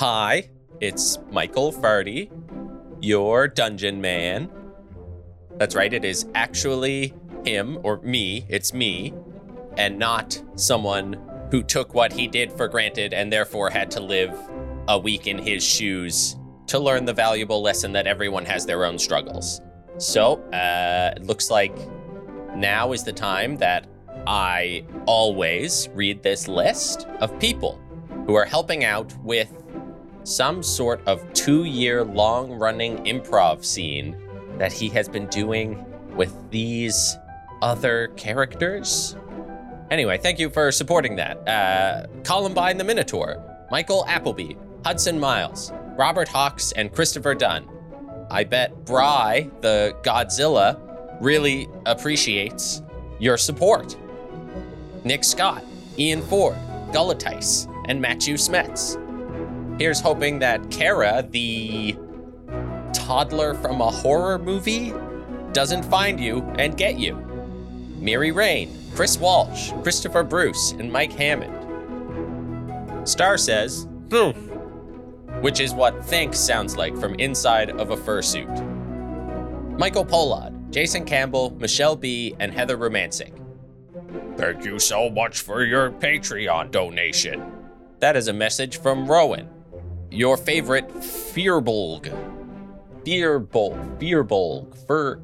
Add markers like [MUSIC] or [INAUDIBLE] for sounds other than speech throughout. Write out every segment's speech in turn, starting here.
Hi, it's Michael Farty, your dungeon man. That's right, it is actually him or me. It's me, and not someone who took what he did for granted and therefore had to live a week in his shoes to learn the valuable lesson that everyone has their own struggles. So, uh, it looks like now is the time that I always read this list of people who are helping out with some sort of two year long running improv scene that he has been doing with these other characters. Anyway, thank you for supporting that. Uh, Columbine the Minotaur, Michael Appleby, Hudson Miles, Robert Hawks, and Christopher Dunn. I bet Bree, the Godzilla, really appreciates your support. Nick Scott, Ian Ford, Gullatice, and Matthew Smets. Here's hoping that Kara, the toddler from a horror movie, doesn't find you and get you. Mary Rain, Chris Walsh, Christopher Bruce, and Mike Hammond. Star says, hmm, which is what thanks sounds like from inside of a fursuit. Michael Pollard, Jason Campbell, Michelle B., and Heather Romancic. Thank you so much for your Patreon donation. That is a message from Rowan, your favorite Fearbolg. Fearbolg, Fearbolg, Fur.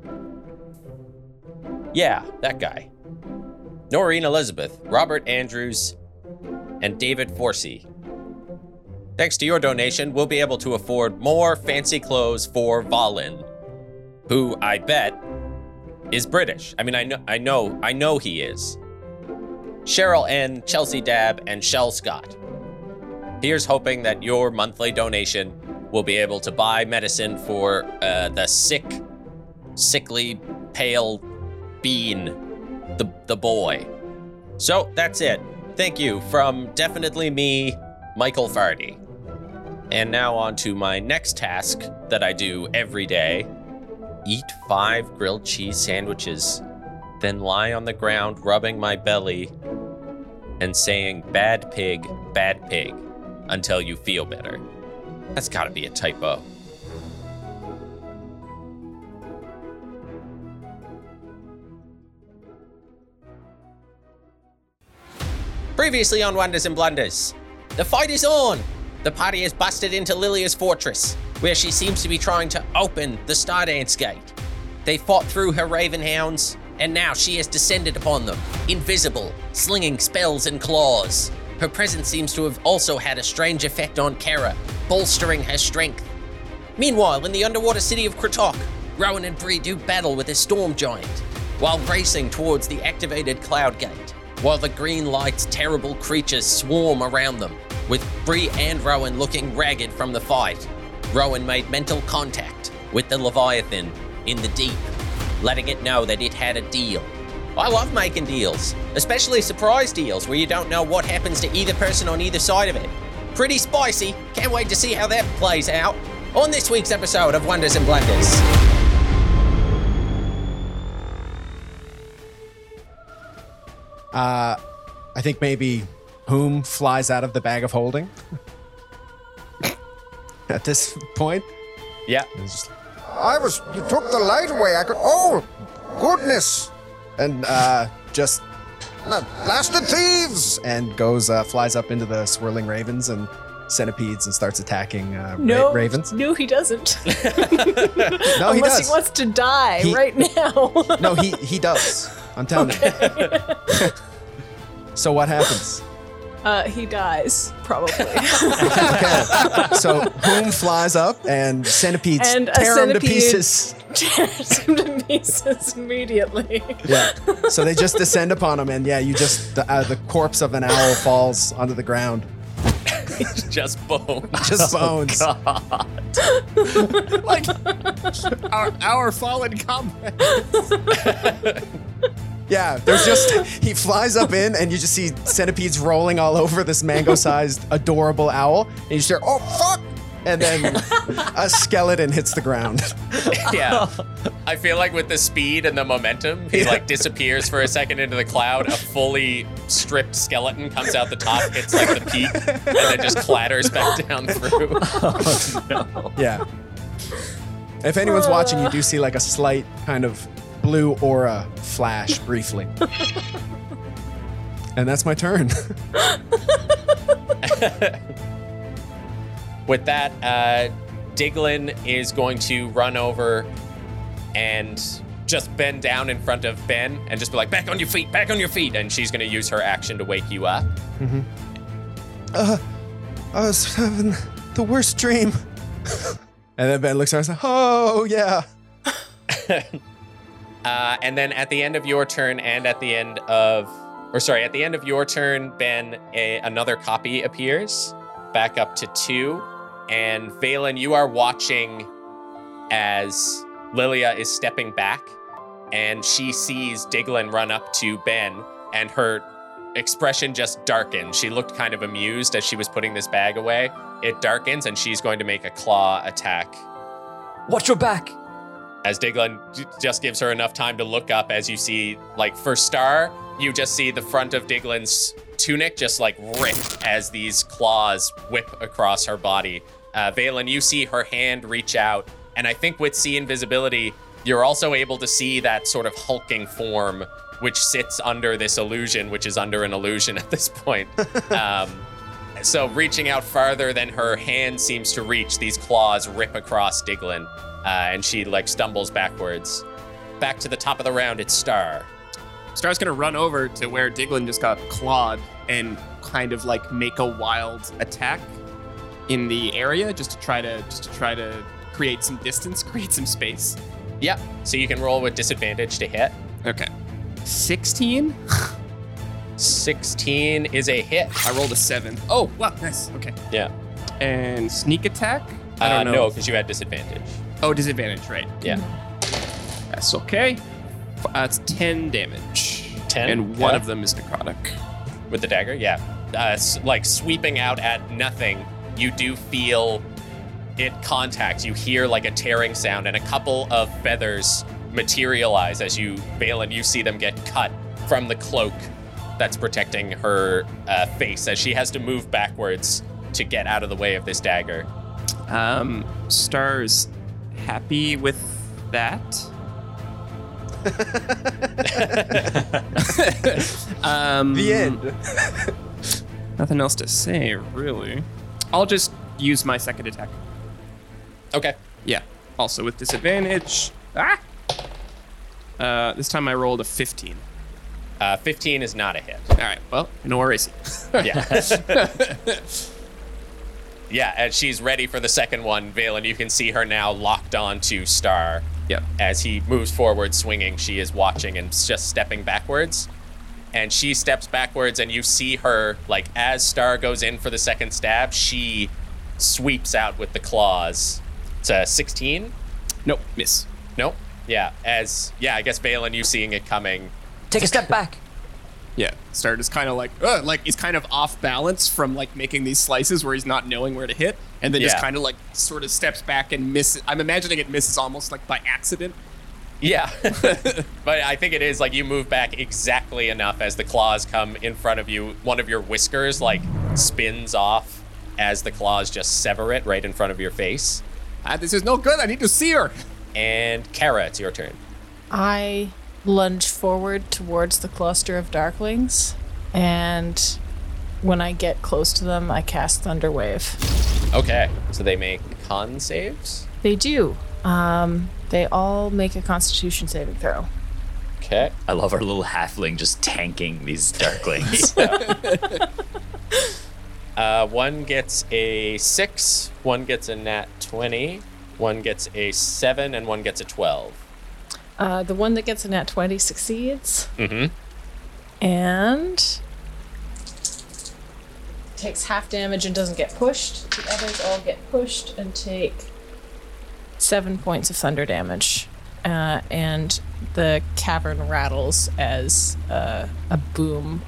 Yeah, that guy. Noreen Elizabeth, Robert Andrews, and David Forsey. Thanks to your donation, we'll be able to afford more fancy clothes for Valen, who I bet is British. I mean, I know, I know, I know he is. Cheryl N, Chelsea Dab, and Shell Scott. Here's hoping that your monthly donation will be able to buy medicine for uh, the sick, sickly, pale bean, the the boy. So that's it. Thank you from definitely me, Michael Fardy. And now on to my next task that I do every day eat five grilled cheese sandwiches, then lie on the ground rubbing my belly and saying, Bad pig, bad pig, until you feel better. That's gotta be a typo. Previously on Wonders and Blunders, the fight is on! The party has busted into Lilia's fortress, where she seems to be trying to open the Stardance Gate. They fought through her Raven Hounds, and now she has descended upon them, invisible, slinging spells and claws. Her presence seems to have also had a strange effect on Kara, bolstering her strength. Meanwhile, in the underwater city of Kratok, Rowan and Bree do battle with a storm giant, while racing towards the activated Cloud Gate, while the green light's terrible creatures swarm around them, with Bree and Rowan looking ragged from the fight. Rowan made mental contact with the Leviathan in the deep, letting it know that it had a deal. I love making deals, especially surprise deals where you don't know what happens to either person on either side of it. Pretty spicy. Can't wait to see how that plays out on this week's episode of Wonders and Blunders. Uh, I think maybe Boom flies out of the bag of holding. [LAUGHS] At this point, Yeah. I was. You took the light away. I could. Oh, goodness! And uh, just blasted thieves! and goes uh, flies up into the swirling ravens and centipedes and starts attacking uh, ra- No, ravens. No, he doesn't. [LAUGHS] [LAUGHS] No, he Unless does. he wants to die He- right now. no, he he does. I'm telling you. [LAUGHS] so what happens? Uh, he dies probably. [LAUGHS] Okay. So boom flies up and centipedes And a tear him to centipede- pieces. Tears him to pieces immediately. Yeah. So they just descend upon him, and yeah, you just the, uh, the corpse of an owl falls onto the ground. Just [LAUGHS] bone. Just bones. like our, our fallen comrade. [LAUGHS] Yeah, there's just he flies up in, and you just see centipedes rolling all over this mango-sized, adorable owl, and you just hear, "Oh Fuck! and then [LAUGHS] a skeleton hits the ground. yeah. I feel like with the speed and the momentum, he like disappears for a second into the cloud. A fully stripped skeleton comes out the top, hits like the peak, and then just clatters back down through. [LAUGHS] Oh, yeah. If anyone's watching, you do see like a slight kind of blue aura flash briefly. and that's my turn. [LAUGHS] With that, uh, Diglin is going to run over and just bend down in front of Ben and just be like, back on your feet, back on your feet. And she's going to use her action to wake you up. Uh, I was having the worst dream. [LAUGHS] and then Ben looks at her and says, Oh, yeah. [LAUGHS] Uh, and then at the end of your turn and at the end of, or sorry, at the end of your turn, Ben, a, another copy appears back up to two. And Valen, you are watching as Lilia is stepping back and she sees Diglin run up to Ben and her expression just darkens. She looked kind of amused as she was putting this bag away. It darkens and she's going to make a claw attack Watch your back. As Diglin just gives her enough time to look up as you see, like, for Star, you just see the front of Diglin's tunic just like rip as these claws whip across her body. Uh, Valen, you see her hand reach out, and I think with see invisibility, you're also able to see that sort of hulking form which sits under this illusion, which is under an illusion [LAUGHS] at this point. [LAUGHS] um, so reaching out farther than her hand seems to reach, these claws rip across Diglin, uh, and she like stumbles backwards. Back to the top of the round, it's Star. Star's gonna run over to where Diglin just got clawed and kind of like make a wild attack in the area just to try to just to try to create some distance, [LAUGHS] create some space. Yep. So you can roll with disadvantage to hit. Okay. 16? 16 is a hit. I rolled a 7. Oh, wow, nice. Okay. Yeah. And sneak attack? I Uh, don't know. no, because you had disadvantage. Oh, disadvantage, right. Yeah. That's okay. Uh, it's 10 damage. 10? And one Yeah. of them is necrotic. With the dagger, yeah. Uh, like sweeping out at nothing, you do feel it contact. You hear like a tearing sound, and a couple of feathers materialize as you, Valen, you see them get cut from the cloak that's protecting her uh, face as she has to move backwards to get out of the way of this dagger. Um, Star's happy with that. [LAUGHS] um, The end. [LAUGHS] Nothing else to say, really. I'll just use my second attack. Okay. Yeah. Also with disadvantage. Ah! Uh, this time I rolled a 15. Uh, 15 is not a hit. All right. Well, no worries. [LAUGHS] Yeah. Yeah, and she's ready for the second one, Valen. You can see her now locked on to Star. Yep. As he moves forward, swinging, she is watching and just stepping backwards. And she steps backwards, and you see her, like, as Star goes in for the second stab, she sweeps out with the claws. It's a 16? Nope. Miss. Nope. Yeah, as, yeah, I guess Valen, you seeing it coming. Take a step back. Yeah. Star is kind of like, uh, like he's kind of off balance from like making these slices where he's not knowing where to hit, and then just kind of like sort of steps back and misses. I'm imagining it misses almost like by accident. Yeah. [LAUGHS] but I think it is like you move back exactly enough as the claws come in front of you. One of your whiskers like spins off as the claws just sever it right in front of your face. Ah, this is no good. I need to see her. And Kara, it's your turn. I lunge forward towards the cluster of darklings, and when I get close to them, I cast Thunder Wave. Okay. So they make con saves. They do. Um, they all make a Constitution saving throw. Okay. I love our little halfling just tanking these darklings. [LAUGHS] Uh, one gets a six, one gets a nat 20, one gets a seven, and one gets a 12. Uh, the one that gets a nat 20 succeeds, Mm-hmm. and takes half damage and doesn't get pushed. The others all get pushed and take seven points of thunder damage. Uh, and the cavern rattles as uh, a boom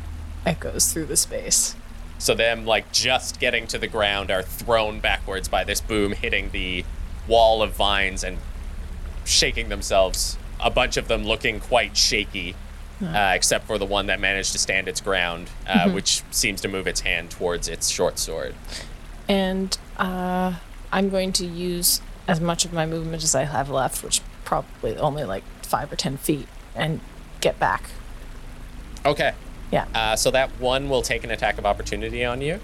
echoes through the space. So them like just getting to the ground are thrown backwards by this boom hitting the wall of vines and shaking themselves. A bunch of them looking quite shaky, uh, except for the one that managed to stand its ground, uh, which seems to move its hand towards its short sword. And uh, I'm going to use as much of my movement as I have left, which probably only like five or ten feet, and get back. Okay. Yeah. Uh, so that one will take an attack of opportunity on you.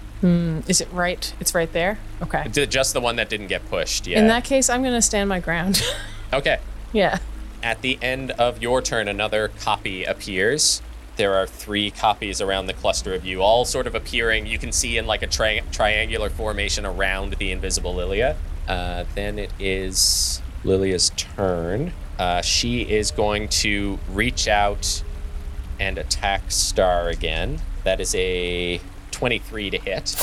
Is it right? It's right there? Okay. Just the one that didn't get pushed. Yeah. In that case, I'm going to stand my ground. [LAUGHS] okay. yeah. At the end of your turn, another copy appears. There are three copies around the cluster of you, all sort of appearing. You can see in like a tri- triangular formation around the invisible Lilia. Uh, then it is Lilia's turn. Uh, she is going to reach out and attack Star again. That is a 23 to hit.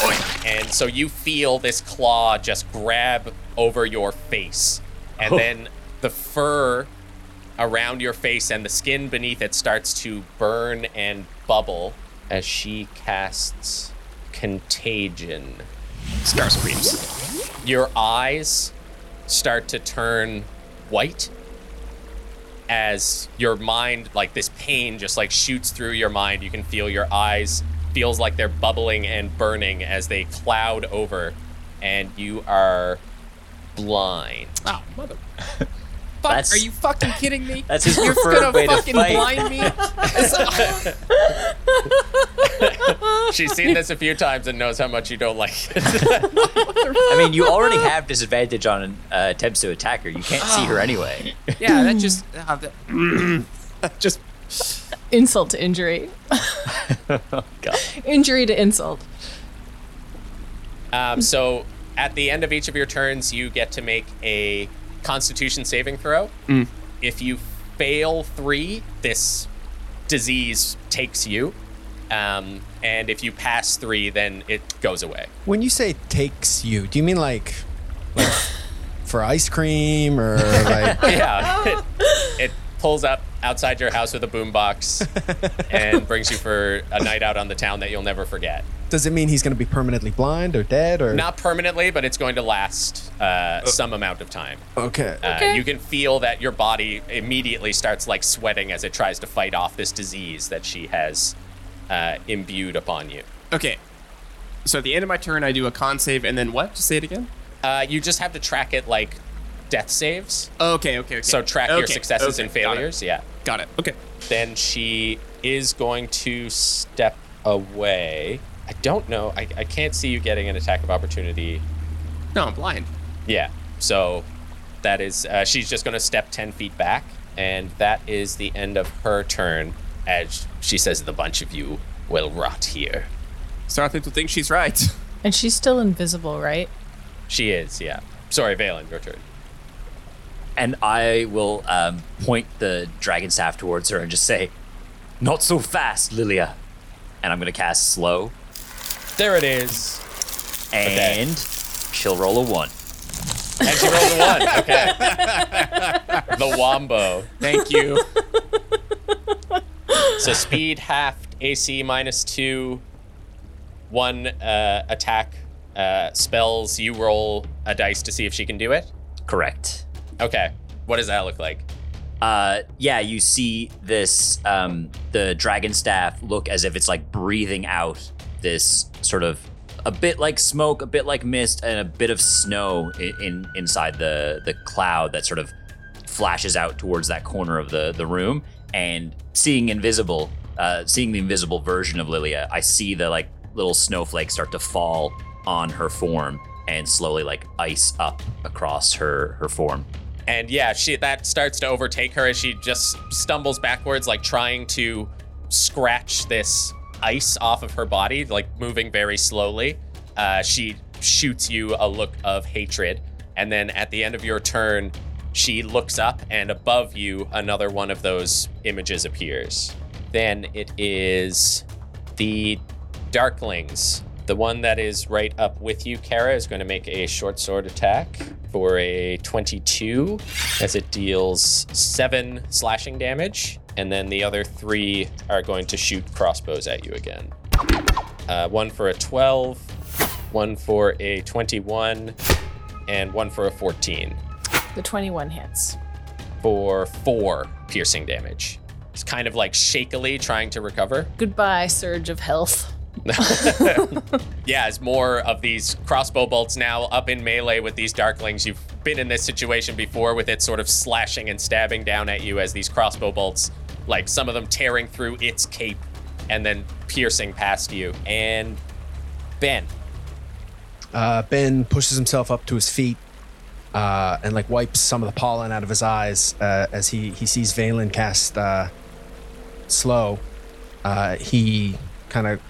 And so you feel this claw just grab over your face. And then the fur around your face and the skin beneath it starts to burn and bubble as she casts Contagion. Star screams. Your eyes start to turn white as your mind like this pain just like shoots through your mind you can feel your eyes feels like they're bubbling and burning as they cloud over and you are blind Oh, mother. [LAUGHS] Fuck, That's- are you fucking kidding me? [LAUGHS] That's his You're preferred gonna way to fucking fight. blind me? [LAUGHS] She's seen this a few times and knows how much you don't like it [LAUGHS] I mean, you already have disadvantage on uh, attempts to attack her. You can't see her [SIGHS] anyway. yeah, that just uh, [CLEARS THROAT] that, just Insult to injury. God. Injury to insult. Um, so at the end of each of your turns, you get to make a Constitution saving throw. If you fail three, this disease takes you, um, and if you pass three, then it goes away. When you say takes you, do you mean like, like [LAUGHS] for ice cream or like? [LAUGHS] Yeah, it, it pulls up outside your house with a boombox [LAUGHS] and brings you for a night out on the town that you'll never forget. Does it mean he's going to be permanently blind or dead or? Not permanently, but it's going to last uh, some amount of time. Okay. Uh, Okay. You can feel that your body immediately starts like sweating as it tries to fight off this disease that she has uh, imbued upon you. okay. So at the end of my turn, I do a con save, and then what? Just say it again. Uh, you just have to track it like death saves. Okay, okay, okay. So track your Okay, successes okay, and got it, failures. Yeah. Got it. Okay. Then she is going to step away. I don't know. I, I can't see you getting an attack of opportunity. No, I'm blind. Yeah. So that is, uh, she's just going to step 10 feet back. And that is the end of her turn as she says, The bunch of you will rot here. Starting to think she's right. [LAUGHS] And she's still invisible, right? She is, yeah. Sorry, Valen, your turn. And I will um, point the dragon staff towards her and just say, "Not so fast, Lilia." And I'm gonna cast slow, There it is. and she'll roll a one. And she rolled a one. [LAUGHS] Okay. the Wombo. Thank you. So speed halved, AC minus two, one uh, attack uh, spells. You roll a dice to see if she can do it. Correct. Okay. What does that look like? Uh, yeah, you see this um, the dragon staff look as if it's like breathing out this sort of a bit like smoke, a bit like mist, and a bit of snow in, in inside the the cloud that sort of flashes out towards that corner of the the room. And seeing invisible, uh, seeing the invisible version of Lilia, I see the like little snowflakes start to fall on her form and slowly like ice up across her her form. And yeah, she that starts to overtake her as she just stumbles backwards, like trying to scratch this ice off of her body, like moving very slowly. Uh, she shoots you a look of hatred, and then at the end of your turn, she looks up, and above you, another one of those images appears. Then it is the Darklings. The one that is right up with you, Kara, is going to make a short sword attack for a 22 as it deals seven slashing damage. And then the other three are going to shoot crossbows at you again. Uh, one for a 12, one for a 21, and one for a 14 The 21 hits. for four piercing damage. It's kind of like shakily trying to recover. Goodbye, surge of health. [LAUGHS] Yeah, as more of these crossbow bolts now up in melee with these darklings. You've been in this situation before with it sort of slashing and stabbing down at you as these crossbow bolts, like some of them tearing through its cape and then piercing past you. And Ben, Uh, ben pushes himself up to his feet uh, and like wipes some of the pollen out of his eyes uh, as he he sees Valen cast uh, slow. Uh, he kind of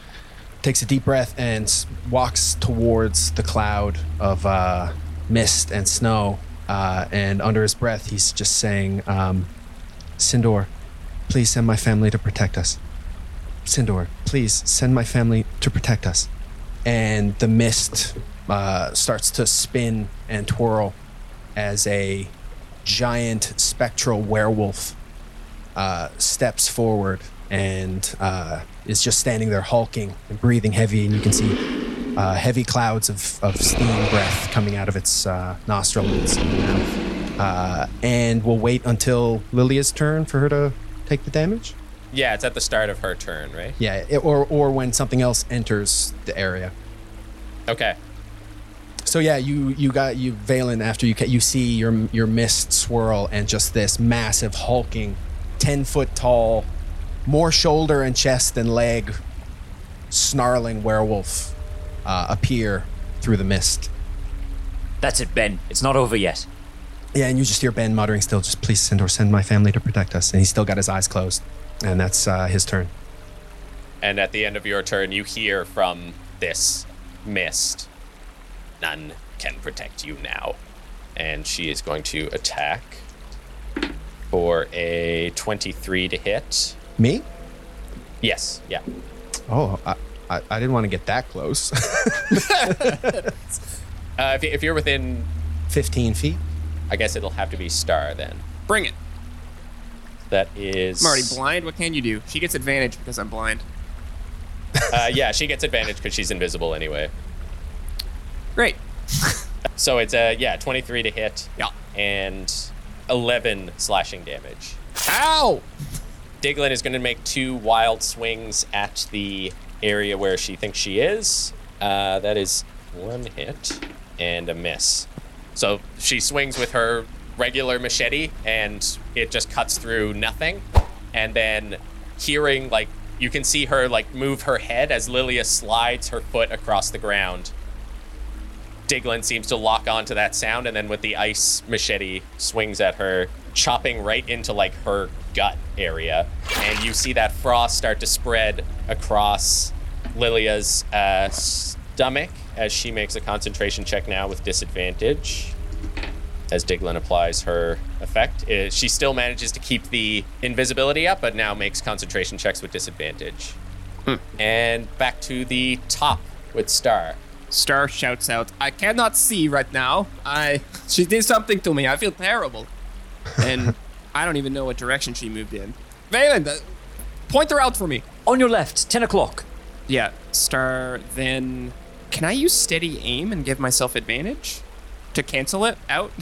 takes a deep breath and walks towards the cloud of uh, mist and snow. Uh, and under his breath, he's just saying, um, "Sindor, please send my family to protect us. Sindor, please send my family to protect us." and the mist uh, starts to spin and twirl as a giant spectral werewolf uh, steps forward and uh, is just standing there hulking and breathing heavy and you can see uh, heavy clouds of, of steam breath coming out of its uh, nostril and mouth uh, and we'll wait until Lilia's turn for her to take the damage yeah, it's at the start of her turn, right? yeah it, or, or when something else enters the area Okay. So yeah, you you got you Valen after you you see your your mist swirl and just this massive hulking, ten foot tall, more shoulder and chest than leg, snarling werewolf uh, appear through the mist. That's it, Ben. It's not over yet. Yeah, and you just hear Ben muttering still, just please Sindor send my family to protect us, and he's still got his eyes closed, and that's uh, his turn. And at the end of your turn, you hear from this mist, none can protect you now. And she is going to attack for a 23 to hit. Me? Yes, yeah. Oh, I I, I didn't want to get that close. [LAUGHS] Uh, if, if you're within, Fifteen feet. I guess it'll have to be Star then. Bring it. That is. I'm already blind. What can you do? She gets advantage because I'm blind. [LAUGHS] Uh, yeah, she gets advantage because she's invisible anyway. Great. [LAUGHS] So it's a yeah, 23 to hit Yeah. and 11 slashing damage. Ow! Diglin is going to make two wild swings at the area where she thinks she is. Uh, that is one hit and a miss. So she swings with her regular machete and it just cuts through nothing. And then hearing, like, you can see her, like, move her head as Lilia slides her foot across the ground. Diglin seems to lock onto that sound and then with the ice machete swings at her, chopping right into like her gut area. And you see that frost start to spread across Lilia's uh, stomach as she makes a concentration check now with disadvantage. As Diglin applies her effect, Uh, she still manages to keep the invisibility up, but now makes concentration checks with disadvantage. And back to the top with Star. Star shouts out, I cannot see right now. I she did something to me. I feel terrible. And [LAUGHS] I don't even know what direction she moved in. Valen, point her out for me. On your left, 10 o'clock. Yeah, Star then can I use steady aim and give myself advantage? To cancel it out? [LAUGHS]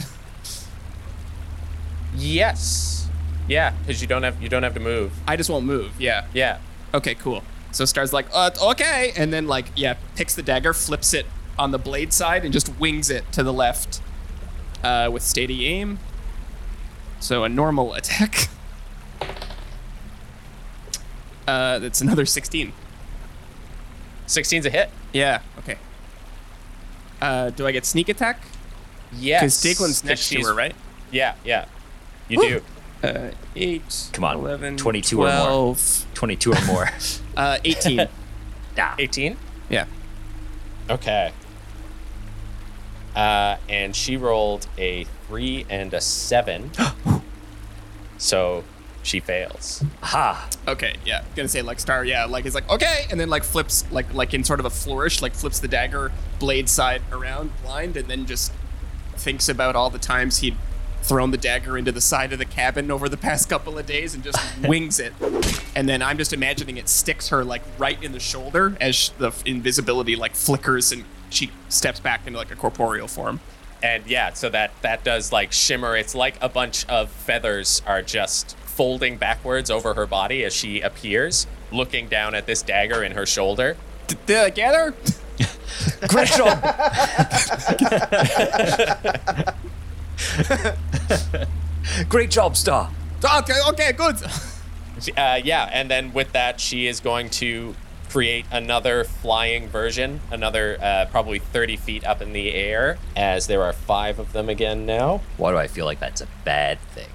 Yes. Yeah, because you don't have you don't have to move. I just won't move. Yeah. Yeah. Okay, cool. So Star's like, uh, okay, and then like, yeah, picks the dagger, flips it on the blade side, and just wings it to the left uh, with steady aim. So a normal attack. Uh, that's another 16. 16's a hit. Yeah. Okay. Uh, do I get sneak attack? Yes. Because 'cause next to her, right? Yeah, yeah. You do. Uh, eight. Come on, 11, 22 or more. 12, 22 or more. [LAUGHS] Uh, 18. [LAUGHS] Ah, 18? yeah. Okay. Uh, and she rolled a 3 and a 7. [GASPS] [GASPS] so she fails. ha. Okay, yeah. Gonna say like star, yeah, like it's like okay, and then like flips like like in sort of a flourish, like flips the dagger blade side around blind, and then just thinks about all the times he'd thrown the dagger into the side of the cabin over the past couple of days and just [LAUGHS] wings it. And then I'm just imagining it sticks her like right in the shoulder as the invisibility like flickers and she steps back into like a corporeal form. And yeah, so that that does like shimmer. It's like a bunch of feathers are just folding backwards over her body as she appears, looking down at this dagger in her shoulder. D- Did I get her? Great job. [LAUGHS] Great job, Star. Okay, okay, good. Uh, yeah, and then with that, she is going to create another flying version, another uh, probably 30 feet up in the air, as there are five of them again now. Why do I feel like that's a bad thing?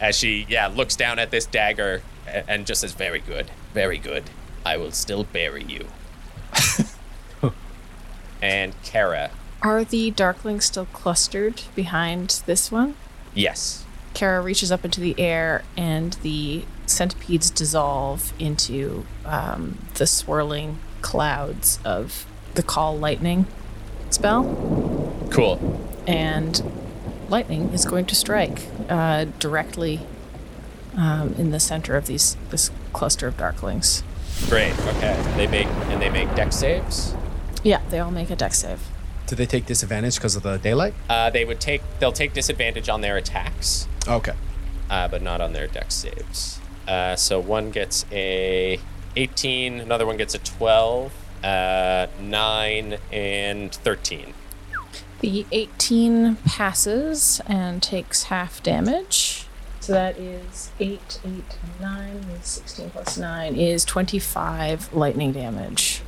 As she, yeah, looks down at this dagger and just says, Very good, very good. I will still bury you. [LAUGHS] and Kara, Are the darklings still clustered behind this one? yes. Kara reaches up into the air, and the centipedes dissolve into um, the swirling clouds of the call lightning spell. Cool. and lightning is going to strike uh, directly um, in the center of these this cluster of darklings. Great. Okay. They make and they make deck saves. Yeah, they all make a deck save. Do they take disadvantage because of the daylight? Uh, they would take they'll take disadvantage on their attacks. Okay. uh, but not on their deck saves. Uh, so one gets a 18, another one gets a 12, uh, 9, and 13. The 18 passes and takes half damage. So that is 8, 8, 9, is 16 plus 9 is 25 lightning damage.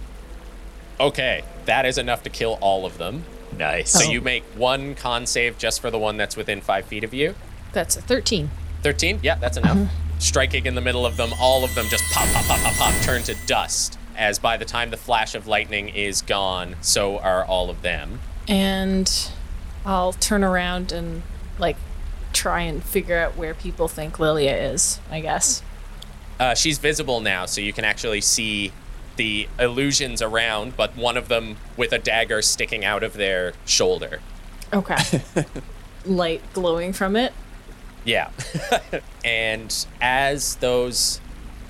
Okay, that is enough to kill all of them. Nice. So Oh. you make one con save just for the one that's within 5 feet of you. That's a 13. 13? Yeah, that's enough. Striking in the middle of them, all of them just pop, pop, pop, pop, pop, turn to dust. As by the time the flash of lightning is gone, so are all of them. And I'll turn around and like try and figure out where people think Lilia is, I guess. Uh, she's visible now, so you can actually see the illusions around, but one of them with a dagger sticking out of their shoulder. Okay. [LAUGHS] Light glowing from it. Yeah. [LAUGHS] and as those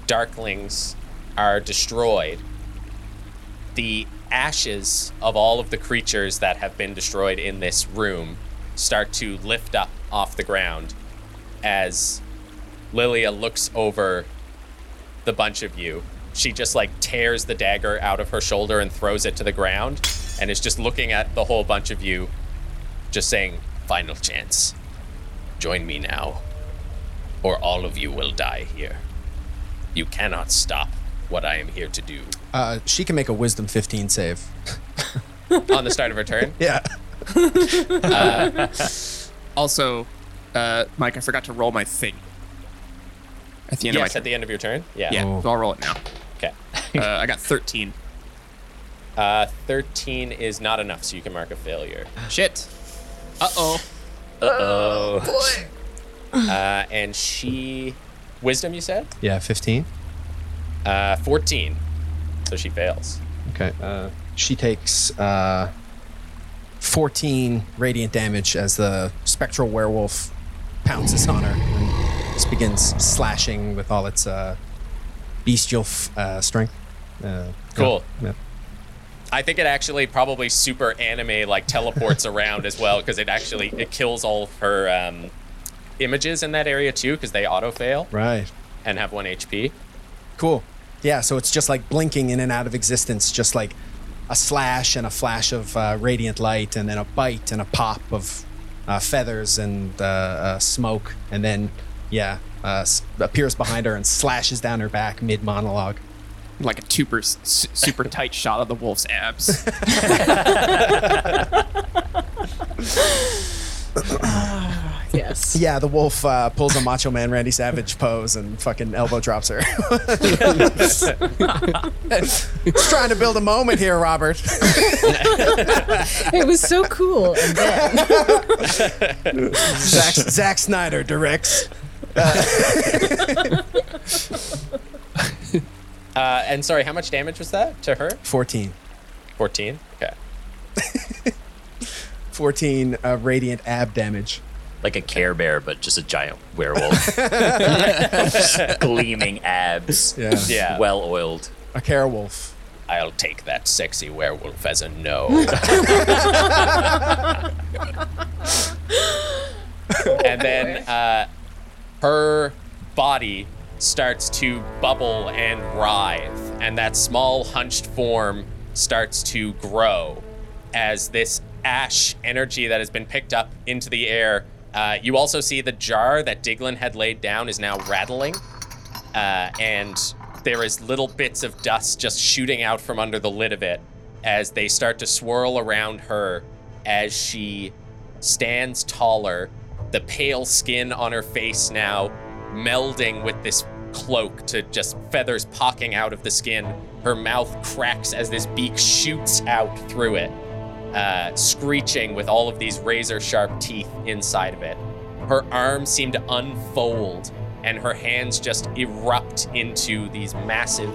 darklings are destroyed, the ashes of all of the creatures that have been destroyed in this room start to lift up off the ground as Lilia looks over the bunch of you. She just like tears the dagger out of her shoulder and throws it to the ground and is just looking at the whole bunch of you, just saying, Final chance. Join me now, or all of you will die here. You cannot stop what I am here to do. Uh, she can make a wisdom 15 save. [LAUGHS] On the start of her turn, Yeah. Also, uh, Mike, I forgot to roll my thing. At the end yes, of my at turn. the end of your turn. Yeah. Yeah, Oh. so I'll roll it now. Okay. Uh, I got 13. Uh, 13 is not enough, so you can mark a failure. Shit. Uh oh. Oh. Uh, and she, wisdom, you said? Yeah, 15. Uh, 14. So she fails. Okay. Uh, she takes uh, 14 radiant damage as the spectral werewolf pounces on her and just begins slashing with all its uh, bestial f- uh, strength. Uh, Cool. yeah. I think it actually probably super anime like teleports around as well because it actually it kills all of her um, images in that area too because they auto fail Right. and have one HP. Cool. Yeah, so it's just like blinking in and out of existence, just like a slash and a flash of uh, radiant light, and then a bite and a pop of uh, feathers and uh, uh, smoke, and then, yeah, uh, appears behind her and slashes down her back mid monologue. Like a super, super [LAUGHS] tight shot of the wolf's abs. [LAUGHS] Yes. Yeah, the wolf uh, pulls a Macho Man Randy Savage pose and fucking elbow drops her. He's trying to build a moment here, Robert. It was so cool. And then Zack, Zack Snyder directs. Uh, [LAUGHS] and sorry, how much damage was that to her? 14. 14. Okay. [LAUGHS] 14 uh, radiant ab damage. like a Care Bear, but just a giant werewolf. [LAUGHS] [LAUGHS] Gleaming abs. Yeah. Yeah. Well oiled. A care wolf. I'll take that sexy werewolf as a no. and then uh, her body starts to bubble and writhe, and that small hunched form starts to grow as this ash energy that has been picked up into the air. Uh, you also see the jar that Diglin had laid down is now rattling uh, and there is little bits of dust just shooting out from under the lid of it as they start to swirl around her as she stands taller the pale skin on her face now melding with this cloak to just feathers poking out of the skin her mouth cracks as this beak shoots out through it uh, screeching with all of these razor sharp teeth inside of it her arms seem to unfold and her hands just erupt into these massive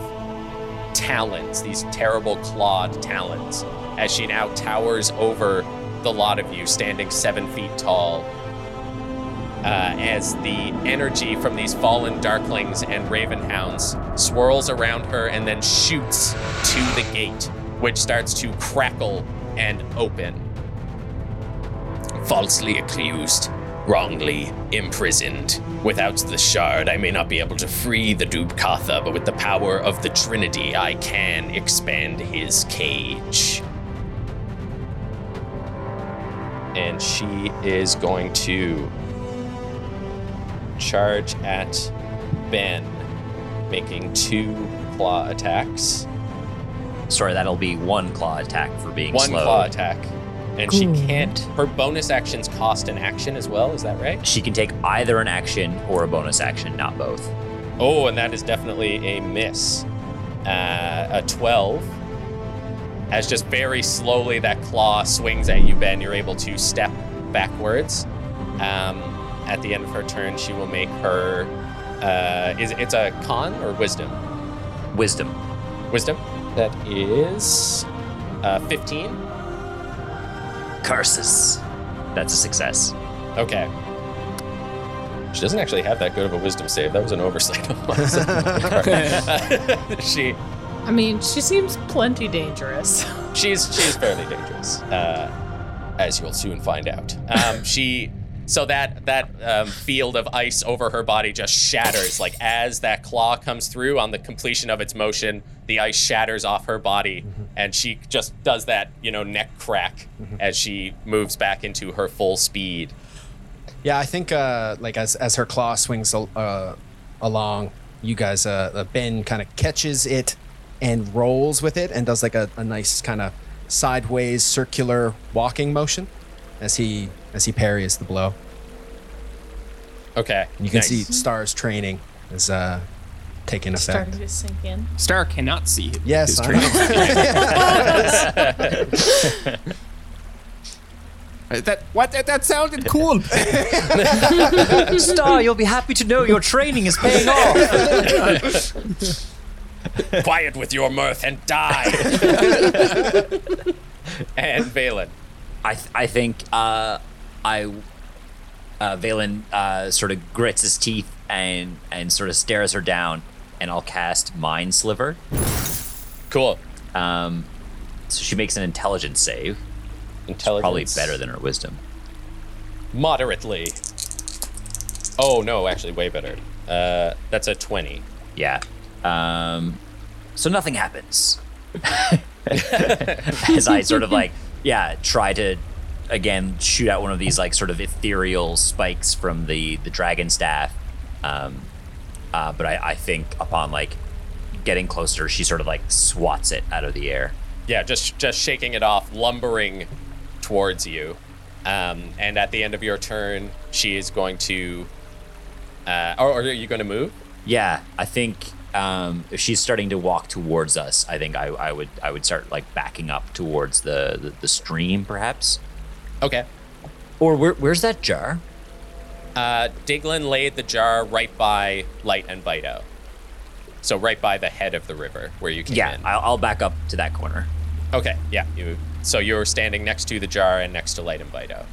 talons, these terrible clawed talons, as she now towers over the lot of you, standing seven feet tall. Uh, as the energy from these fallen darklings and ravenhounds swirls around her and then shoots to the gate, which starts to crackle and open falsely accused, wrongly imprisoned. Without the shard, I may not be able to free the Dubkatha, but with the power of the Trinity, I can expand his cage. And she is going to charge at Ben, making two claw attacks. Sorry, that'll be one claw attack for being One slow. claw attack. And she can't. Her bonus actions cost an action as well, is that right? She can take either an action or a bonus action, not both. Oh, and that is definitely a miss. Uh, a 12. As just very slowly that claw swings at you, Ben, you're able to step backwards. Um, at the end of her turn, she will make her. Uh, is it's a con or wisdom? Wisdom. Wisdom. That is uh, 15. Curses. That's a success. Okay. She doesn't actually have that good of a wisdom save. That was an oversight on my part. she I mean, she seems plenty dangerous. she's she's fairly dangerous, uh, as you'll soon find out. Um, she so that that um, field of ice over her body just shatters. Like as that claw comes through on the completion of its motion, the ice shatters off her body, and she just does that you know neck crack as she moves back into her full speed. Yeah, I think uh, like as as her claw swings uh, along, you guys, uh, uh, Ben kind of catches it and rolls with it and does like a, a nice kind of sideways circular walking motion as he as he parries the blow. Okay, And you can nice. see Star's training is uh, taking effect. Starting to sink in. Star cannot see. Yes, his I training. [LAUGHS] Uh, that what? That, that sounded cool. [LAUGHS] Star, you'll be happy to know your training is paying off. [LAUGHS] Quiet with your mirth and die. and Valen. I, th- I think uh, I uh, Valen uh, sort of grits his teeth and and sort of stares her down, and I'll cast Mind Sliver. Cool. Um, so she makes an intelligence save. Intelligence. Probably better than her wisdom. Moderately. Oh, no, actually, way better. Uh, that's a 20. Yeah. Um, so nothing happens. [LAUGHS] [LAUGHS] As I sort of like, yeah, try to again shoot out one of these like sort of ethereal spikes from the the dragon staff. Um, uh, but I, I think upon like getting closer, she sort of like swats it out of the air. Yeah, just just shaking it off, lumbering towards you. Um, and at the end of your turn, she is going to. Uh, or, or are you going to move? Yeah, I think um, if she's starting to walk towards us, I think I, I would I would start like backing up towards the the, the stream, perhaps. Okay. Or where, where's that jar? Uh, Diglin laid the jar right by Light and Vito. So right by the head of the river where you came Yeah, in. I'll, I'll back up to that corner. Okay, yeah. You. So you're standing next to the jar and next to Light and Vito.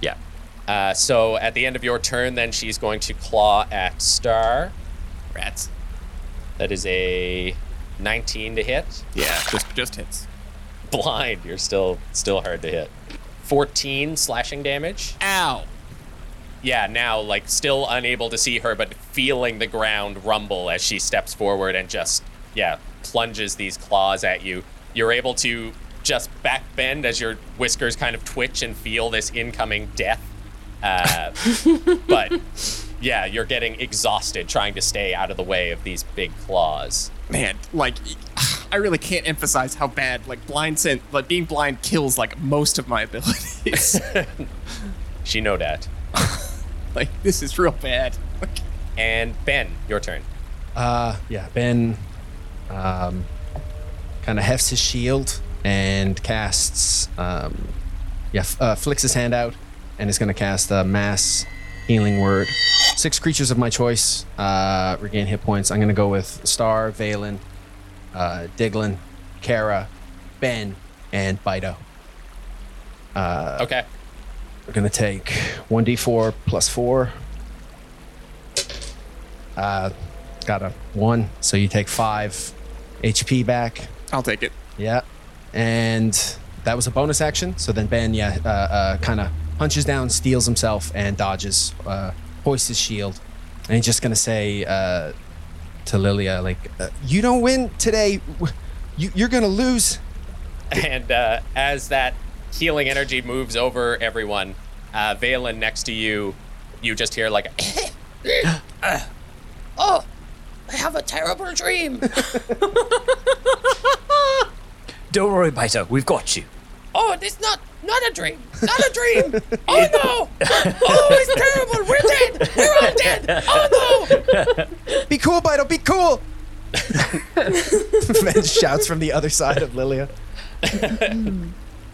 Yeah. Uh, so at the end of your turn, then she's going to claw at Star. Rats. That is a 19 to hit. Yeah, just just hits. Blind, you're still still hard to hit. 14 slashing damage. Ow. Yeah, now like still unable to see her, but feeling the ground rumble as she steps forward and just yeah plunges these claws at you. You're able to just back bend as your whiskers kind of twitch and feel this incoming death. Uh, [LAUGHS] but yeah, you're getting exhausted trying to stay out of the way of these big claws. Man, like I really can't emphasize how bad like blind sense like being blind kills like most of my [LAUGHS] abilities. [LAUGHS] She know that. [LAUGHS] like this is real bad. And Ben, your turn. Uh, yeah, Ben um, kind of hefts his shield and casts, um, yeah, f- uh, flicks his hand out and is going to cast a mass healing word. Six creatures of my choice uh, regain hit points. I'm going to go with Star, Valen, uh, Diglin, Kara, Ben, and Bido. Uh, Okay. We're gonna take one d4 plus four. Uh, got a one, so you take five HP back. I'll take it. Yeah, and that was a bonus action. So then Ben, yeah, uh, uh, kind of punches down, steels himself, and dodges. Uh, hoists his shield, and he's just gonna say uh, to Lilia, like, uh, "You don't win today. You, you're gonna lose." And uh, as that healing energy moves over everyone, uh, Valen next to you, you just hear like, [GASPS] Oh, I have a terrible dream. [LAUGHS] Don't worry, Bido. We've got you. Oh, it's not not a dream. Not a dream. Oh no. [LAUGHS] Oh, it's terrible. We're dead. We're all dead. Oh no. [LAUGHS] Be cool, Bido. Be cool. [LAUGHS] Ben shouts from the other side of Lilia.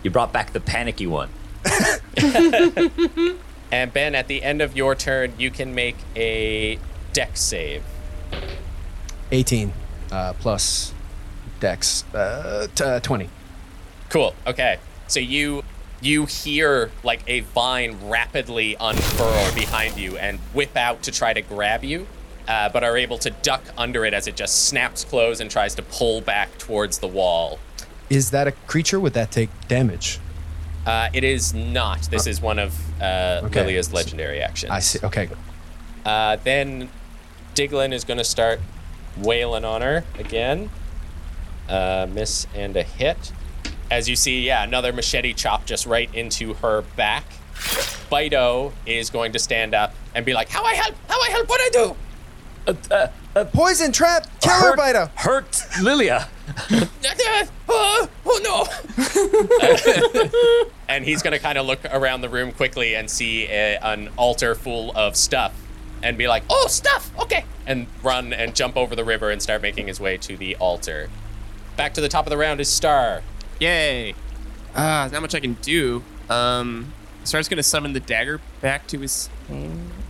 You brought back the panicky one. [LAUGHS] and Ben, at the end of your turn, you can make a Dex save. 18 uh, plus dex uh, t- uh, 20 Cool. Okay. So you you hear like a vine rapidly unfurl behind you and whip out to try to grab you, uh, but are able to duck under it as it just snaps closed and tries to pull back towards the wall. is that a creature would that take damage Uh, it is not. This is one of uh, Okay. Lilia's legendary actions. i see okay Uh, then Diglin is going to start wailing on her again. Uh, miss and a hit. As you see, yeah, another machete chop just right into her back. Bido is going to stand up and be like, How I help? How I help? What I do? Poison trap kill her Bido. Hurt Lilia. Uh, [LAUGHS] uh, oh, oh no. [LAUGHS] and he's going to kind of look around the room quickly and see a, an altar full of stuff and be like, Oh, stuff. Okay. and run and jump over the river and start making his way to the altar. Back to the top of the round is Star. Yay. Ah, not much I can do. Um, Star's gonna summon the dagger back to his.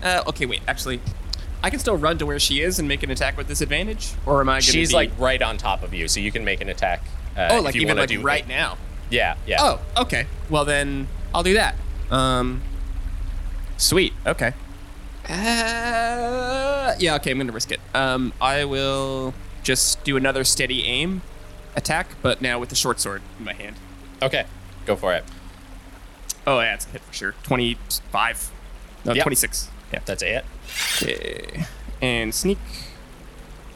Uh, okay, wait. Actually, I can still run to where she is and make an attack with disadvantage, or am I gonna? She's be- like right on top of you, so you can make an attack. Uh, oh, like you even like do right now. Yeah, yeah. Oh, okay. Well then, I'll do that. Um, sweet. Okay. Uh, yeah. Okay, I'm gonna risk it. Um, I will just do another steady aim attack, but now with the short sword in my hand. Okay, go for it. Oh, yeah, it's a hit for sure. Twenty-five. No, Yep. twenty-six. Yeah. That's it. Okay. And sneak.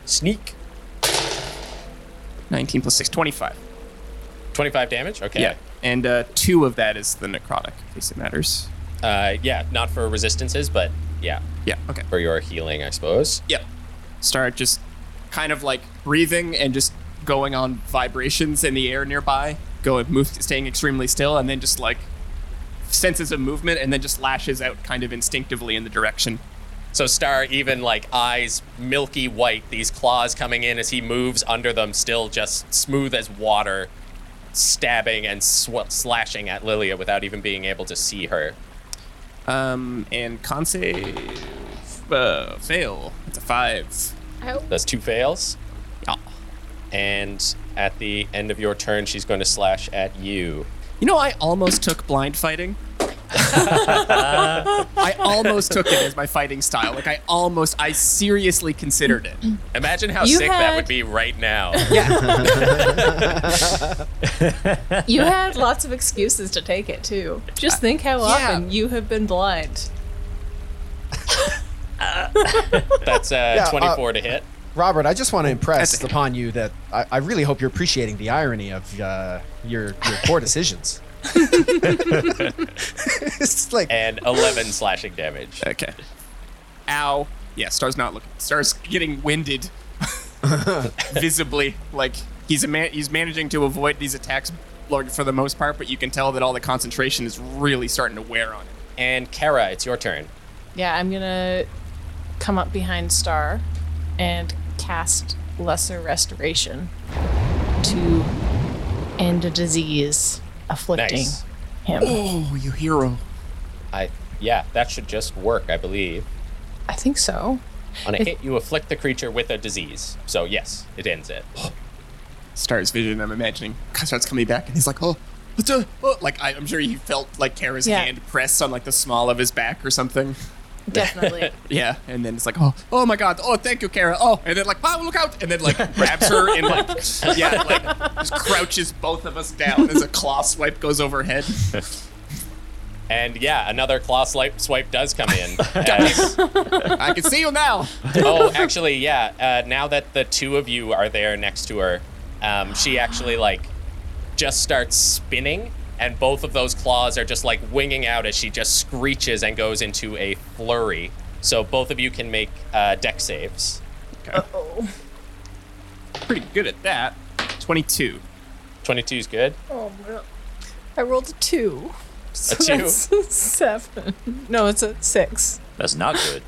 Sneak. 19 plus 6, 25. 25 damage? Okay. Yeah. And uh, two of that is the necrotic, in case it matters. Uh, yeah, not for resistances, but yeah, Yeah, okay. for your healing, I suppose. Yep. Start just kind of like breathing and just going on vibrations in the air nearby, going, move, staying extremely still, and then just like senses a movement and then just lashes out kind of instinctively in the direction. So Star, even like eyes milky white, these claws coming in as he moves under them, still just smooth as water, stabbing and sw- slashing at Lilia without even being able to see her. Um, and con save uh, fail. It's a five. That's two fails. Yeah. And at the end of your turn, she's going to slash at you. You know, I almost took blind fighting, I almost took it as my fighting style. Like I almost, I seriously considered it. Imagine how You sick that had- would be right now. [LAUGHS] You had lots of excuses to take it too. Just think how often you have been blind. [LAUGHS] That's uh, uh, 24 to hit. Robert, I just want to impress upon you that I, I really hope you're appreciating the irony of uh, your your poor decisions. [LAUGHS] it's like And 11 slashing damage. Okay. Ow. Yeah, Star's not looking. Star's getting winded, [LAUGHS] visibly. Like he's a man. He's managing to avoid these attacks, like, for the most part. But you can tell that all the concentration is really starting to wear on him. And Kara, it's your turn. Yeah, I'm gonna come up behind Star and cast Lesser Restoration to end a disease afflicting Nice. him. Oh, you hero! I yeah, that should just work, I believe. I think so. On a It- hit, you afflict the creature with a disease. So yes, it ends it. [GASPS] Star's vision. I'm imagining starts coming back, and he's like, "Oh, what's a, oh," like I, I'm sure he felt like Kara's Yeah. hand press on like the small of his back or something. Definitely. [LAUGHS] Yeah, and then it's like, oh, oh my God, oh, thank you, Kara. Oh, and then like, wow, look out, and then like grabs her and like, [LAUGHS] yeah, like just crouches both of us down as a claw swipe goes overhead. [LAUGHS] And yeah, another claw swipe, swipe does come in. as- I can see you now. oh, actually, yeah. Uh, now that the two of you are there next to her, um, she actually like just starts spinning, and both of those claws are just like winging out as she just screeches and goes into a flurry. So both of you can make uh, Dex saves. oh. Pretty good at that. Twenty-two. 22 is good. Oh no. I rolled a two. So two? that's a [LAUGHS] seven. No, it's a six. That's not good.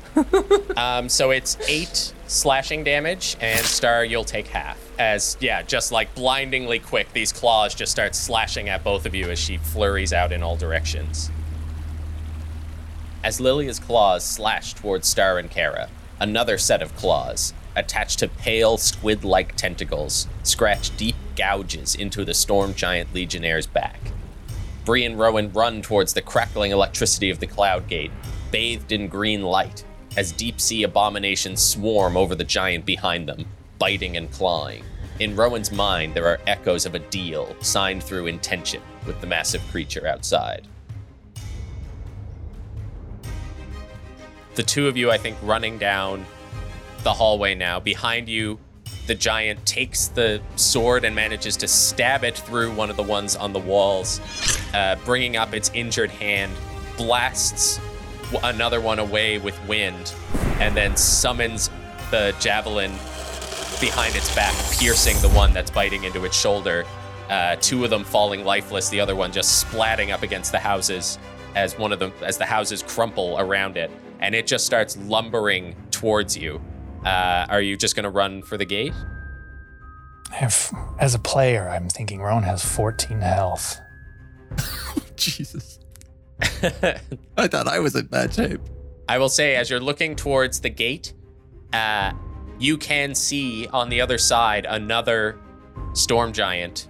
[LAUGHS] Um, so it's eight slashing damage, and Star, you'll take half. As yeah, just like blindingly quick, these claws just start slashing at both of you as she flurries out in all directions. As Lilia's claws slash towards Star and Kara, another set of claws, attached to pale squid-like tentacles, scratch deep gouges into the storm giant legionnaire's back. Bree and Rowan run towards the crackling electricity of the cloud gate, bathed in green light, as deep sea abominations swarm over the giant behind them, biting and clawing. In Rowan's mind, there are echoes of a deal signed through intention with the massive creature outside. The two of you, I think, running down the hallway now. Behind you, the giant takes the sword and manages to stab it through one of the ones on the walls, uh, bringing up its injured hand, blasts another one away with wind, and then summons the javelin behind its back, piercing the one that's biting into its shoulder. Uh, two of them falling lifeless, the other one just splatting up against the houses as one of them as the houses crumple around it, and it just starts lumbering towards you. Uh, are you just gonna run for the gate? If, as a player, I'm thinking Rowan has 14 health. [LAUGHS] Jesus. [LAUGHS] I thought I was in bad shape. I will say, as you're looking towards the gate, uh, you can see on the other side another storm giant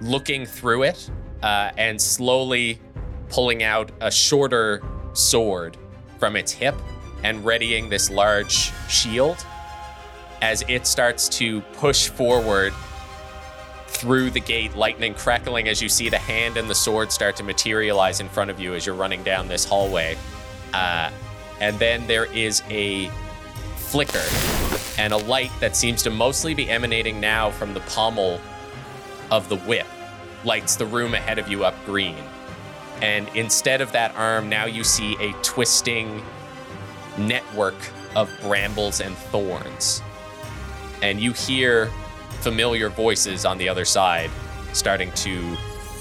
looking through it uh, and slowly pulling out a shorter sword from its hip and readying this large shield as it starts to push forward through the gate, lightning crackling as you see the hand and the sword start to materialize in front of you as you're running down this hallway. Uh, and then there is a flicker and a light that seems to mostly be emanating now from the pommel of the whip, lights the room ahead of you up green. And instead of that arm, now you see a twisting network of brambles and thorns. And you hear familiar voices on the other side starting to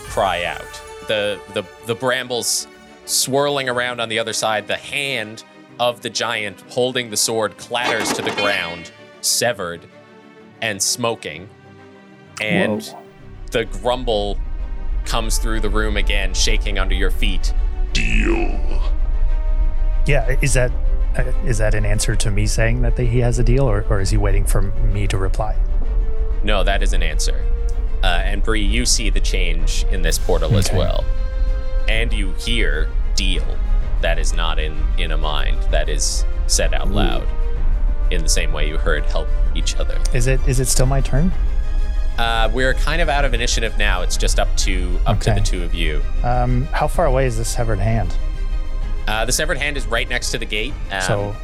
cry out. The the the brambles swirling around on the other side, the hand of the giant holding the sword clatters to the ground, severed and smoking. And Whoa. the grumble comes through the room again, shaking under your feet. Deal. Yeah, is that uh, that an answer to me saying that he has a deal, or, or is he waiting for me to reply? No, that is an answer. Uh, and Bree, you see the change in this portal as well. And and you hear deal. That is not in in a mind. That is said out loud. In the same way you heard help each other. Is it is it still my turn? Uh, we're kind of out of initiative now. It's just up to up to the two of you. Um, how far away is this severed hand? Uh, the severed hand is right next to the gate. Um, so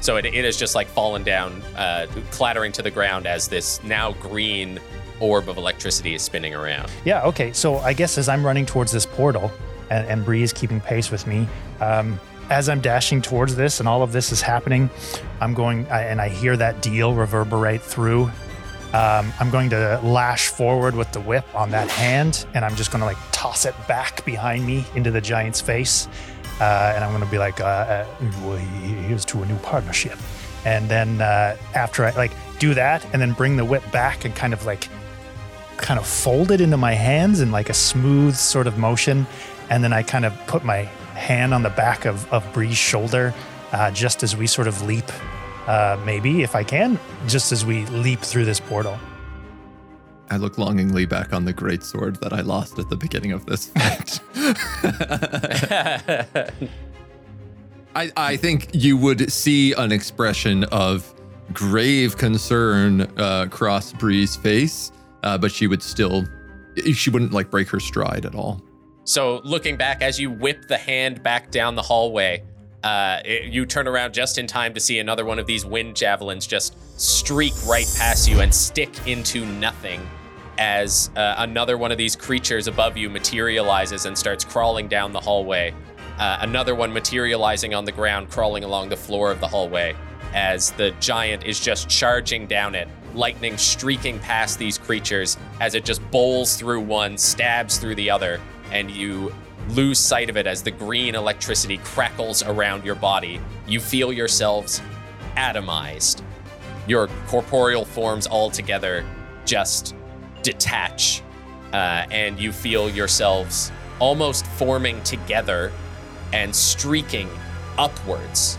So it, it has just like fallen down, uh, clattering to the ground as this now green orb of electricity is spinning around. yeah, okay. So I guess as I'm running towards this portal, and, and Bree is keeping pace with me, um, as I'm dashing towards this, and all of this is happening, I'm going, I, and I hear that deal reverberate through. Um, I'm going to lash forward with the whip on that hand, and I'm just going to like toss it back behind me into the giant's face. Uh, and I'm going to be like, uh, uh, well, here's to a new partnership. And then uh, after I like do that, and then bring the whip back and kind of like kind of fold it into my hands in like a smooth sort of motion. And then I kind of put my hand on the back of, of Bree's shoulder uh, just as we sort of leap, uh, maybe if I can, just as we leap through this portal. I look longingly back on the great sword that I lost at the beginning of this fight. [LAUGHS] I, I think you would see an expression of grave concern uh, cross Bree's face, uh, but she would still, she wouldn't like break her stride at all. So looking back as you whip the hand back down the hallway, uh, it- you turn around just in time to see another one of these wind javelins just streak right past you and stick into nothing as uh, another one of these creatures above you materializes and starts crawling down the hallway. Uh, another one materializing on the ground, crawling along the floor of the hallway as the giant is just charging down it, lightning streaking past these creatures as it just bowls through one, stabs through the other, and you lose sight of it as the green electricity crackles around your body. You feel yourselves atomized. Your corporeal forms all together just detach, uh, and you feel yourselves almost forming together and streaking upwards.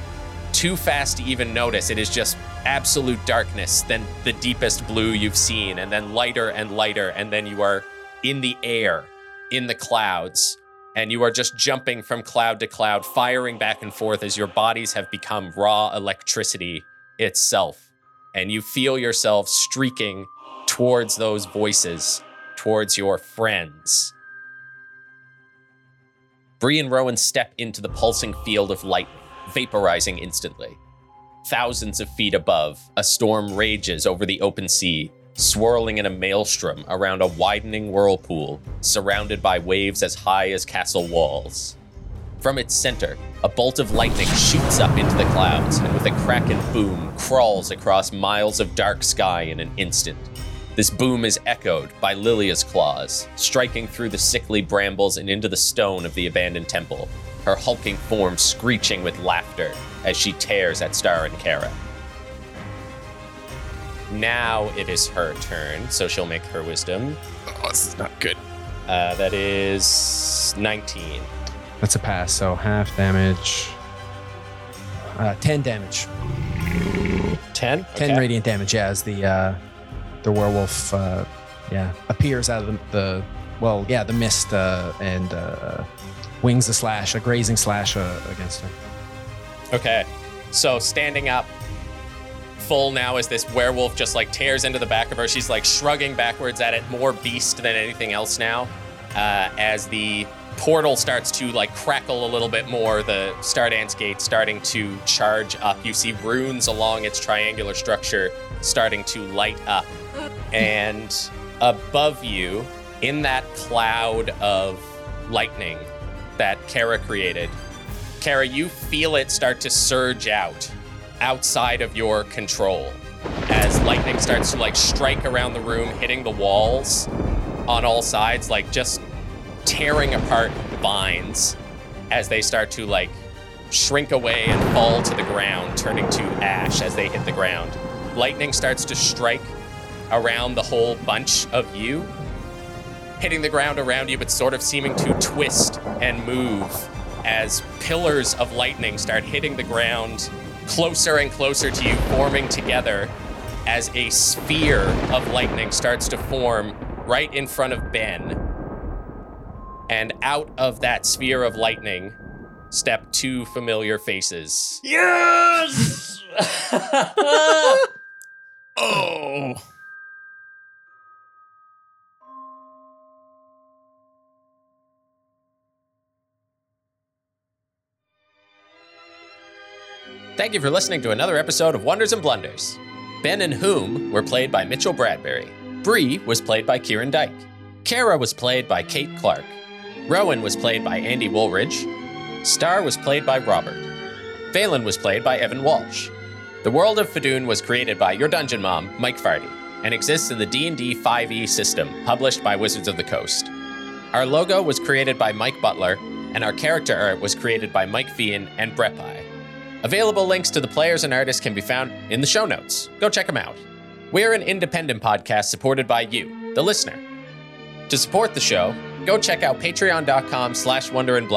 Too fast to even notice. It is just absolute darkness, then the deepest blue you've seen, and then lighter and lighter, and then you are in the air, in the clouds, and you are just jumping from cloud to cloud, firing back and forth as your bodies have become raw electricity itself. And you feel yourself streaking towards those voices, towards your friends. Bree and Rowan step into the pulsing field of light, vaporizing instantly. Thousands of feet above, a storm rages over the open sea, swirling in a maelstrom around a widening whirlpool, surrounded by waves as high as castle walls. From its center, a bolt of lightning shoots up into the clouds and, with a crack and boom, crawls across miles of dark sky in an instant. This boom is echoed by Lilia's claws, striking through the sickly brambles and into the stone of the abandoned temple, her hulking form screeching with laughter as she tears at Star and Kara. Now it is her turn, so she'll make her wisdom. Oh, this is not good. Uh, that is 19. That's a pass. So half damage. Uh, 10 damage. 10? 10 radiant damage, yeah, as the uh, the werewolf uh, yeah, appears out of the, the well, yeah, the mist uh, and uh, wings a slash, a grazing slash uh, against her. Okay. So standing up, full now as this werewolf just like tears into the back of her. She's like shrugging backwards at it, more beast than anything else now. Uh, as the portal starts to like crackle a little bit more, the Stardance gate starting to charge up. You see runes along its triangular structure starting to light up. And above you, in that cloud of lightning that Kara created, Kara, you feel it start to surge out outside of your control as lightning starts to like strike around the room, hitting the walls on all sides, like just tearing apart vines as they start to like shrink away and fall to the ground, turning to ash as they hit the ground. Lightning starts to strike around the whole bunch of you, hitting the ground around you, but sort of seeming to twist and move as pillars of lightning start hitting the ground closer and closer to you, forming together as a sphere of lightning starts to form right in front of Ben. And out of that sphere of lightning step two familiar faces. Yes! [LAUGHS] Oh. Thank you for listening to another episode of Wonders and Blunders. Ben and Whom were played by Mitchell Bradbury. Bree was played by Kieran Dyke. Kara was played by Kate Clark. Rowan was played by Andy Woolridge. Star was played by Robert. Valen was played by Evan Walsh. The world of Fadoon was created by your dungeon mom, Mike Farty, and exists in the D&D 5e system, published by Wizards of the Coast. Our logo was created by Mike Butler, and our character art was created by Mike Fian and Brett Pye. Available links to the players and artists can be found in the show notes. Go check them out. We're an independent podcast supported by you, the listener. To support the show, go check out patreon.com slash wonder and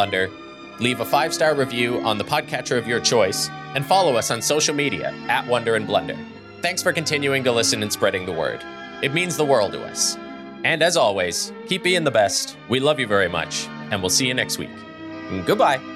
leave a five-star review on the podcatcher of your choice, and follow us on social media at Wonder and Blunder. Thanks for continuing to listen and spreading the word. It means the world to us. And as always, keep being the best. We love you very much, and we'll see you next week. Goodbye.